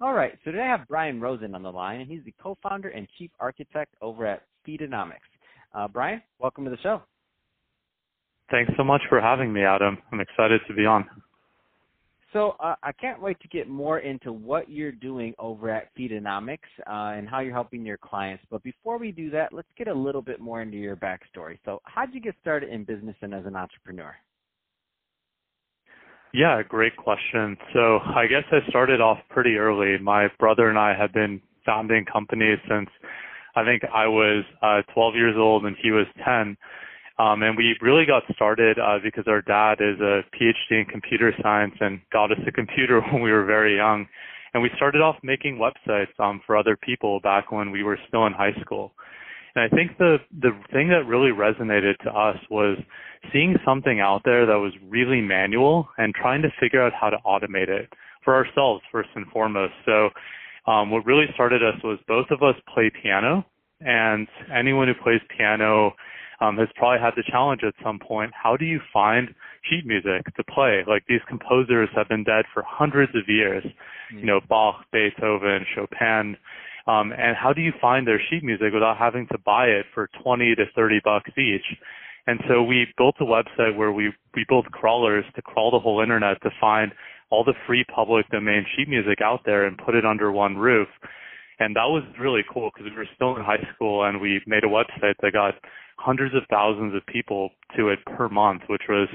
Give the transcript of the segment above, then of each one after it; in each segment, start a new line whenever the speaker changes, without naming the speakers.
All right, so today I have Brian Roizen on the line, and he's the co-founder and chief architect over at Feedonomics. Uh, Brian, welcome to the show.
Thanks so much for having me, Adam. I'm excited to be on.
So uh, I can't wait to get more into what you're doing over at Feedonomics uh, and how you're helping your clients. But before we do that, let's get a little bit more into your backstory. So how did you get started in business and as an entrepreneur?
Yeah, great question. So I guess I started off pretty early. My brother and I have been founding companies since I think I was uh, 12 years old and he was 10. Um, and we really got started uh, because our dad is a PhD in computer science and got us a computer when we were very young. And we started off making websites um, for other people back when we were still in high school. And I think the the thing that really resonated to us was seeing something out there that was really manual and trying to figure out how to automate it for ourselves first and foremost. So um, what really started us was both of us play piano, and anyone who plays piano um, has probably had the challenge at some point. How do you find sheet music to play? Like these composers have been dead for hundreds of years. Mm-hmm. You know, Bach, Beethoven, Chopin. Um, and how do you find their sheet music without having to buy it for 20 to 30 bucks each? And so we built a website where we, we built crawlers to crawl the whole internet to find all the free public domain sheet music out there and put it under one roof. And that was really cool because we were still in high school and we made a website that got hundreds of thousands of people to it per month, which was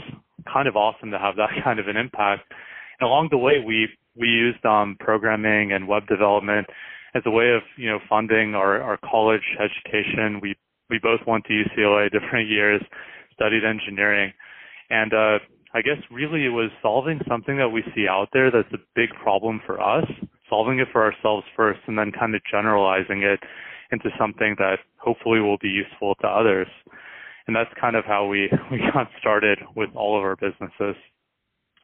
kind of awesome to have that kind of an impact. And along the way, we we used um, programming and web development as a way of you know funding our, our college education. We we both went to UCLA different years, studied engineering, and uh, I guess really it was solving something that we see out there that's a big problem for us, solving it for ourselves first, and then kind of generalizing it into something that hopefully will be useful to others. And that's kind of how we, we got started with all of our businesses.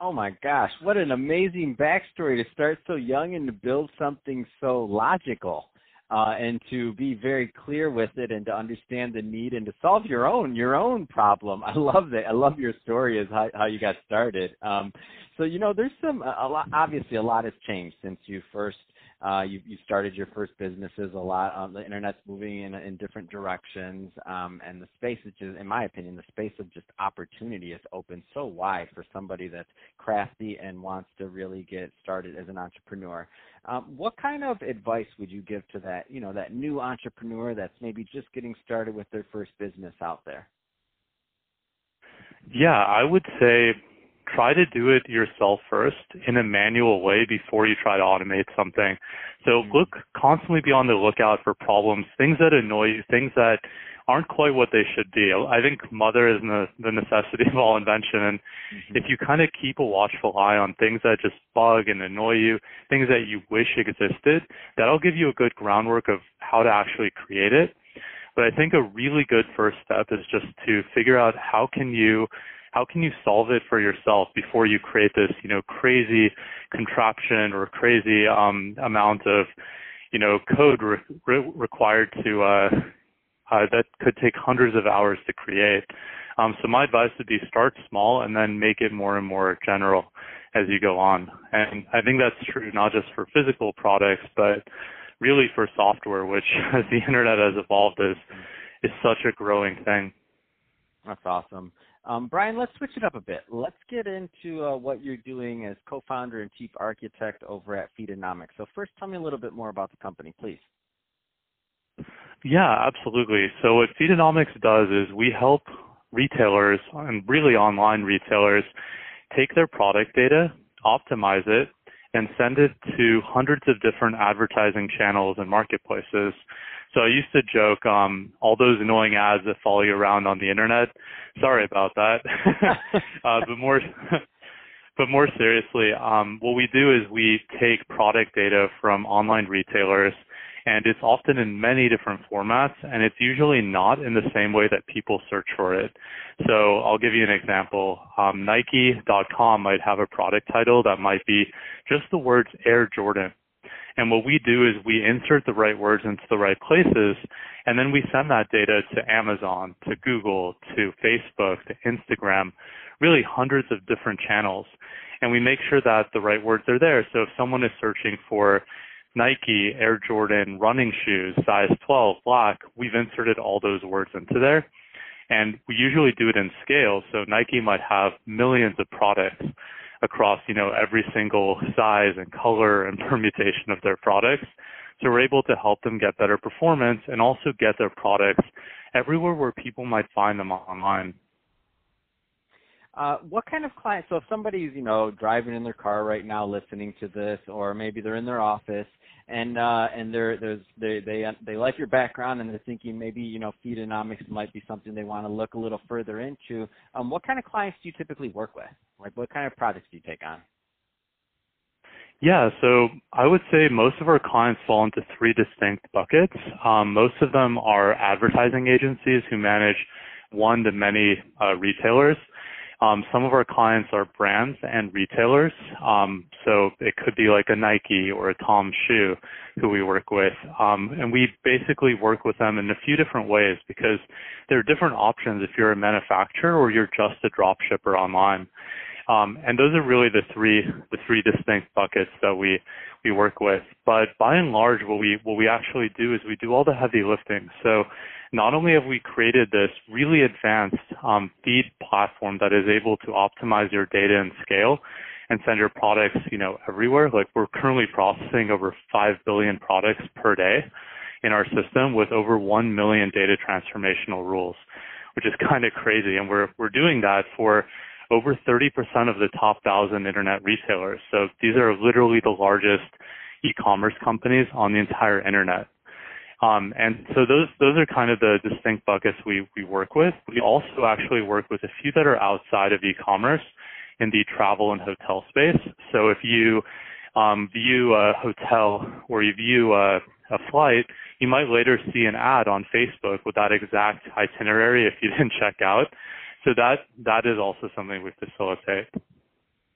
Oh my gosh, what an amazing backstory to start so young and to build something so logical. Uh, and to be very clear with it and to understand the need and to solve your own your own problem. I love that. I love your story as how, how you got started. Um, so you know, there's some a lot. Obviously, a lot has changed since you first uh, you, you started your first businesses a lot. Um, the internet's moving in, in different directions, um, and the space is just, in my opinion, the space of just opportunity is open so wide for somebody that's crafty and wants to really get started as an entrepreneur. Um, what kind of advice would you give to that, you know, that new entrepreneur that's maybe just getting started with their first business out there?
Yeah, I would say try to do it yourself first in a manual way before you try to automate something. So mm-hmm. look, constantly be on the lookout for problems, things that annoy you, things that aren't quite what they should be. I think mother is the, the necessity of all invention. And mm-hmm. if you kind of keep a watchful eye on things that just bug and annoy you, things that you wish existed, that'll give you a good groundwork of how to actually create it. But I think a really good first step is just to figure out how can you how can you solve it for yourself before you create this, you know, crazy contraption or crazy um, amount of, you know, code re- re- required to uh, uh, that could take hundreds of hours to create. Um, so my advice would be start small and then make it more and more general as you go on. And I think that's true not just for physical products, but really for software, which as the internet has evolved is is such a growing thing.
That's awesome. Um, Brian, let's switch it up a bit. Let's get into uh, what you're doing as co-founder and chief architect over at Feedonomics. So first, tell me a little bit more about the company, please.
Yeah, absolutely. So what Feedonomics does is we help retailers and really online retailers take their product data, optimize it, and send it to hundreds of different advertising channels and marketplaces. So I used to joke, um, all those annoying ads that follow you around on the internet. Sorry about that. uh, but more, but more seriously, um, what we do is we take product data from online retailers and it's often in many different formats and it's usually not in the same way that people search for it. So I'll give you an example. Um, Nike.com might have a product title that might be just the words Air Jordan. And what we do is we insert the right words into the right places, and then we send that data to Amazon, to Google, to Facebook, to Instagram, really hundreds of different channels. And we make sure that the right words are there. So if someone is searching for Nike, Air Jordan, running shoes, size 12, black, we've inserted all those words into there. And we usually do it in scale. So Nike might have millions of products across, you know, every single size and color and permutation of their products. So we're able to help them get better performance and also get their products everywhere where people might find them online.
Uh, what kind of client? So if somebody's you know driving in their car right now, listening to this, or maybe they're in their office and uh, and they're there's they they they like your background and they're thinking maybe you know Feedonomics might be something they want to look a little further into. Um, what kind of clients do you typically work with? Like what kind of projects do you take on?
Yeah, so I would say most of our clients fall into three distinct buckets. Um, most of them are advertising agencies who manage one to many uh, retailers. Um, some of our clients are brands and retailers. Um, so it could be like a Nike or a Tom Shoe who we work with. Um, and we basically work with them in a few different ways because there are different options if you're a manufacturer or you're just a drop shipper online. Um, and those are really the three the three distinct buckets that we we work with. But by and large, what we what we actually do is we do all the heavy lifting. So not only have we created this really advanced um, feed platform that is able to optimize your data and scale and send your products, you know, everywhere. Like we're currently processing over 5 billion products per day in our system with over 1 million data transformational rules, which is kind of crazy. And we're, we're doing that for over 30% of the top 1,000 internet retailers. So these are literally the largest e-commerce companies on the entire internet. Um, and so those those are kind of the distinct buckets we we work with. We also actually work with a few that are outside of e-commerce in the travel and hotel space. So if you um, view a hotel or you view a, a flight, you might later see an ad on Facebook with that exact itinerary if you didn't check out. So that that is also something we facilitate.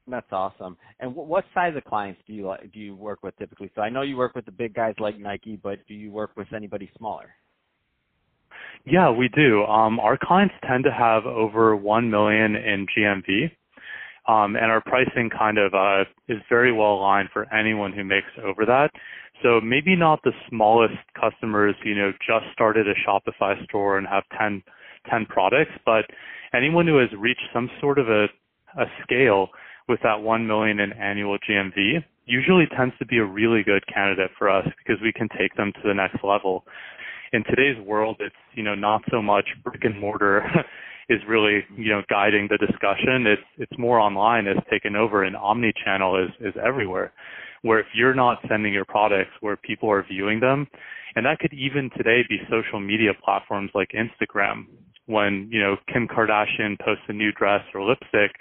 That's awesome. And what size of clients do you do you work with typically? So I know you work with the big guys like Nike, but do you work with anybody smaller?
Yeah, we do. Um, our clients tend to have over one million in GMV, um, and our pricing kind of uh, is very well aligned for anyone who makes over that. So maybe not the smallest customers, you know, just started a Shopify store and have 10, 10 products, but anyone who has reached some sort of a, a scale with that 1 million in annual GMV usually tends to be a really good candidate for us because we can take them to the next level. In today's world, it's, you know, not so much brick and mortar is really, you know, guiding the discussion. It's, it's more online has taken over and omni-channel is, is everywhere. Where if you're not sending your products where people are viewing them, and that could even today be social media platforms like Instagram. When, you know, Kim Kardashian posts a new dress or lipstick,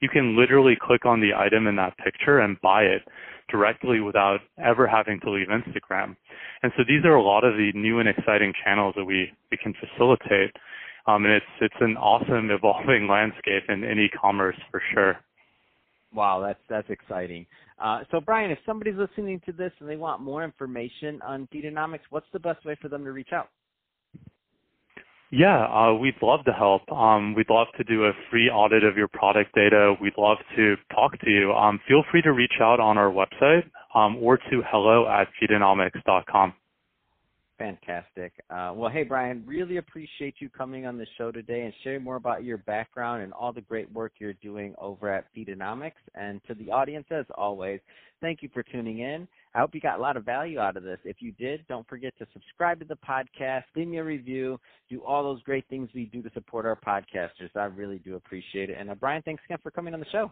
you can literally click on the item in that picture and buy it directly without ever having to leave Instagram. And so these are a lot of the new and exciting channels that we, we can facilitate. Um, and it's, it's an awesome evolving landscape in, in e-commerce for sure.
Wow, that's that's exciting. Uh, so, Brian, if somebody's listening to this and they want more information on Feedonomics, what's the best way for them to reach out?
Yeah, uh, we'd love to help. Um, we'd love to do a free audit of your product data. We'd love to talk to you. Um, feel free to reach out on our website um, or to hello at feedonomics.com.
Fantastic. Uh, well, hey, Brian, really appreciate you coming on the show today and sharing more about your background and all the great work you're doing over at Feedonomics. And to the audience, as always, thank you for tuning in. I hope you got a lot of value out of this. If you did, don't forget to subscribe to the podcast, leave me a review, do all those great things we do to support our podcasters. I really do appreciate it. And uh, Brian, thanks again for coming on the show.